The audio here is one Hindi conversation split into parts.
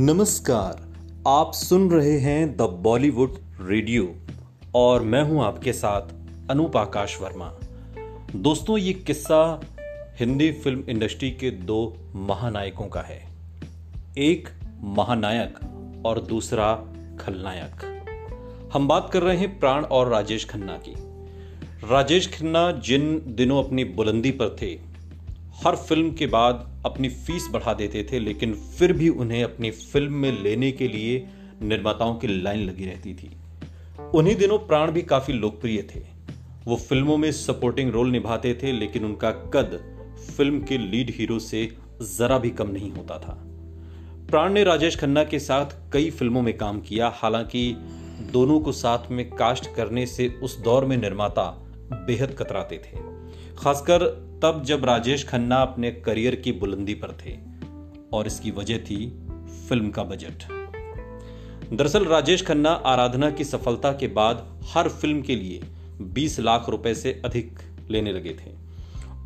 नमस्कार, आप सुन रहे हैं द बॉलीवुड रेडियो और मैं हूँ आपके साथ अनूप आकाश वर्मा। दोस्तों, ये किस्सा हिंदी फ़िल्म इंडस्ट्री के दो महानायकों का है। एक महानायक और दूसरा खलनायक। हम बात कर रहे हैं प्राण और राजेश खन्ना की। राजेश खन्ना जिन दिनों अपनी बुलंदी पर थे हर फ़िल्म के बाद अपनी फ़ीस बढ़ा देते थे, लेकिन फिर भी उन्हें अपनी फ़िल्म में लेने के लिए निर्माताओं की लाइन लगी रहती थी। उन्हीं दिनों प्राण भी काफ़ी लोकप्रिय थे। वो फ़िल्मों में सपोर्टिंग रोल निभाते थे, लेकिन उनका कद फ़िल्म के लीड हीरो से जरा भी कम नहीं होता था। प्राण ने राजेश खन्ना के साथ कई फ़िल्मों में काम किया, हालाँकि दोनों को साथ में कास्ट करने से उस दौर में निर्माता बेहद कतराते थे। खासकर तब जब राजेश खन्ना अपने करियर की बुलंदी पर थे और इसकी वजह थी फ़िल्म का बजट। दरअसल राजेश खन्ना आराधना की सफलता के बाद हर फ़िल्म के लिए 20 लाख रुपए से अधिक लेने लगे थे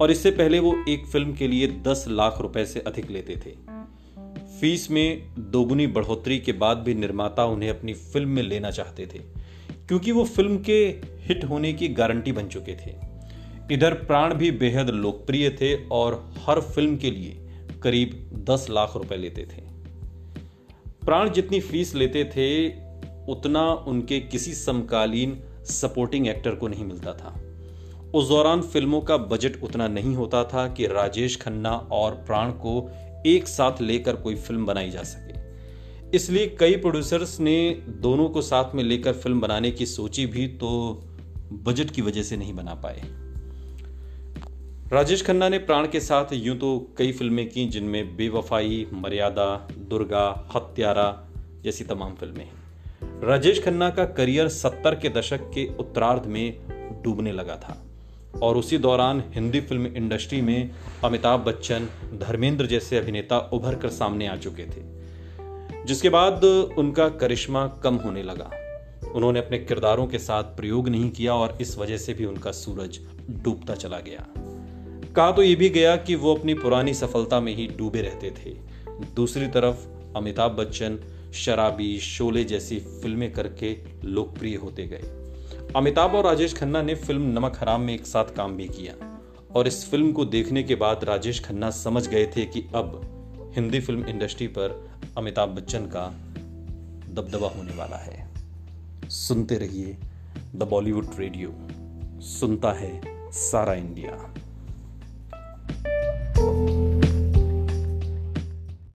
और इससे पहले वो एक फ़िल्म के लिए 10 लाख रुपए से अधिक लेते थे। फ़ीस में दोगुनी बढ़ोतरी के बाद भी निर्माता उन्हें अपनी फ़िल्म में लेना चाहते थे, क्योंकि वो फ़िल्म के हिट होने की गारंटी बन चुके थे। इधर प्राण भी बेहद लोकप्रिय थे और हर फ़िल्म के लिए करीब 10 लाख रुपए लेते थे। प्राण जितनी फ़ीस लेते थे, उतना उनके किसी समकालीन सपोर्टिंग एक्टर को नहीं मिलता था। उस दौरान फ़िल्मों का बजट उतना नहीं होता था कि राजेश खन्ना और प्राण को एक साथ लेकर कोई फ़िल्म बनाई जा सके। इसलिए कई प्रोड्यूसर्स ने दोनों को साथ में लेकर फ़िल्म बनाने की सोची भी तो बजट की वजह से नहीं बना पाए। राजेश खन्ना ने प्राण के साथ यूँ तो कई फ़िल्में की, जिनमें बेवफाई, मर्यादा, दुर्गा, हत्यारा जैसी तमाम फ़िल्में राजेश खन्ना का करियर सत्तर के दशक के उत्तरार्ध में डूबने लगा था। और उसी दौरान हिंदी फ़िल्म इंडस्ट्री में अमिताभ बच्चन, धर्मेंद्र जैसे अभिनेता उभर कर सामने आ चुके थे, जिसके बाद उनका करिश्मा कम होने लगा। उन्होंने अपने किरदारों के साथ प्रयोग नहीं किया और इस वजह से भी उनका सूरज डूबता चला गया। कहा तो ये भी गया कि वो अपनी पुरानी सफलता में ही डूबे रहते थे। दूसरी तरफ़, अमिताभ बच्चन, शराबी, शोले जैसी फ़िल्में करके लोकप्रिय होते गए। अमिताभ और राजेश खन्ना ने फ़िल्म नमक हराम में एक साथ काम भी किया। और इस फ़िल्म को देखने के बाद राजेश खन्ना समझ गए थे कि अब हिंदी फ़िल्म इंडस्ट्री पर अमिताभ बच्चन का दबदबा होने वाला है। सुनते रहिए द बॉलीवुड रेडियो। सुनता है सारा इंडिया।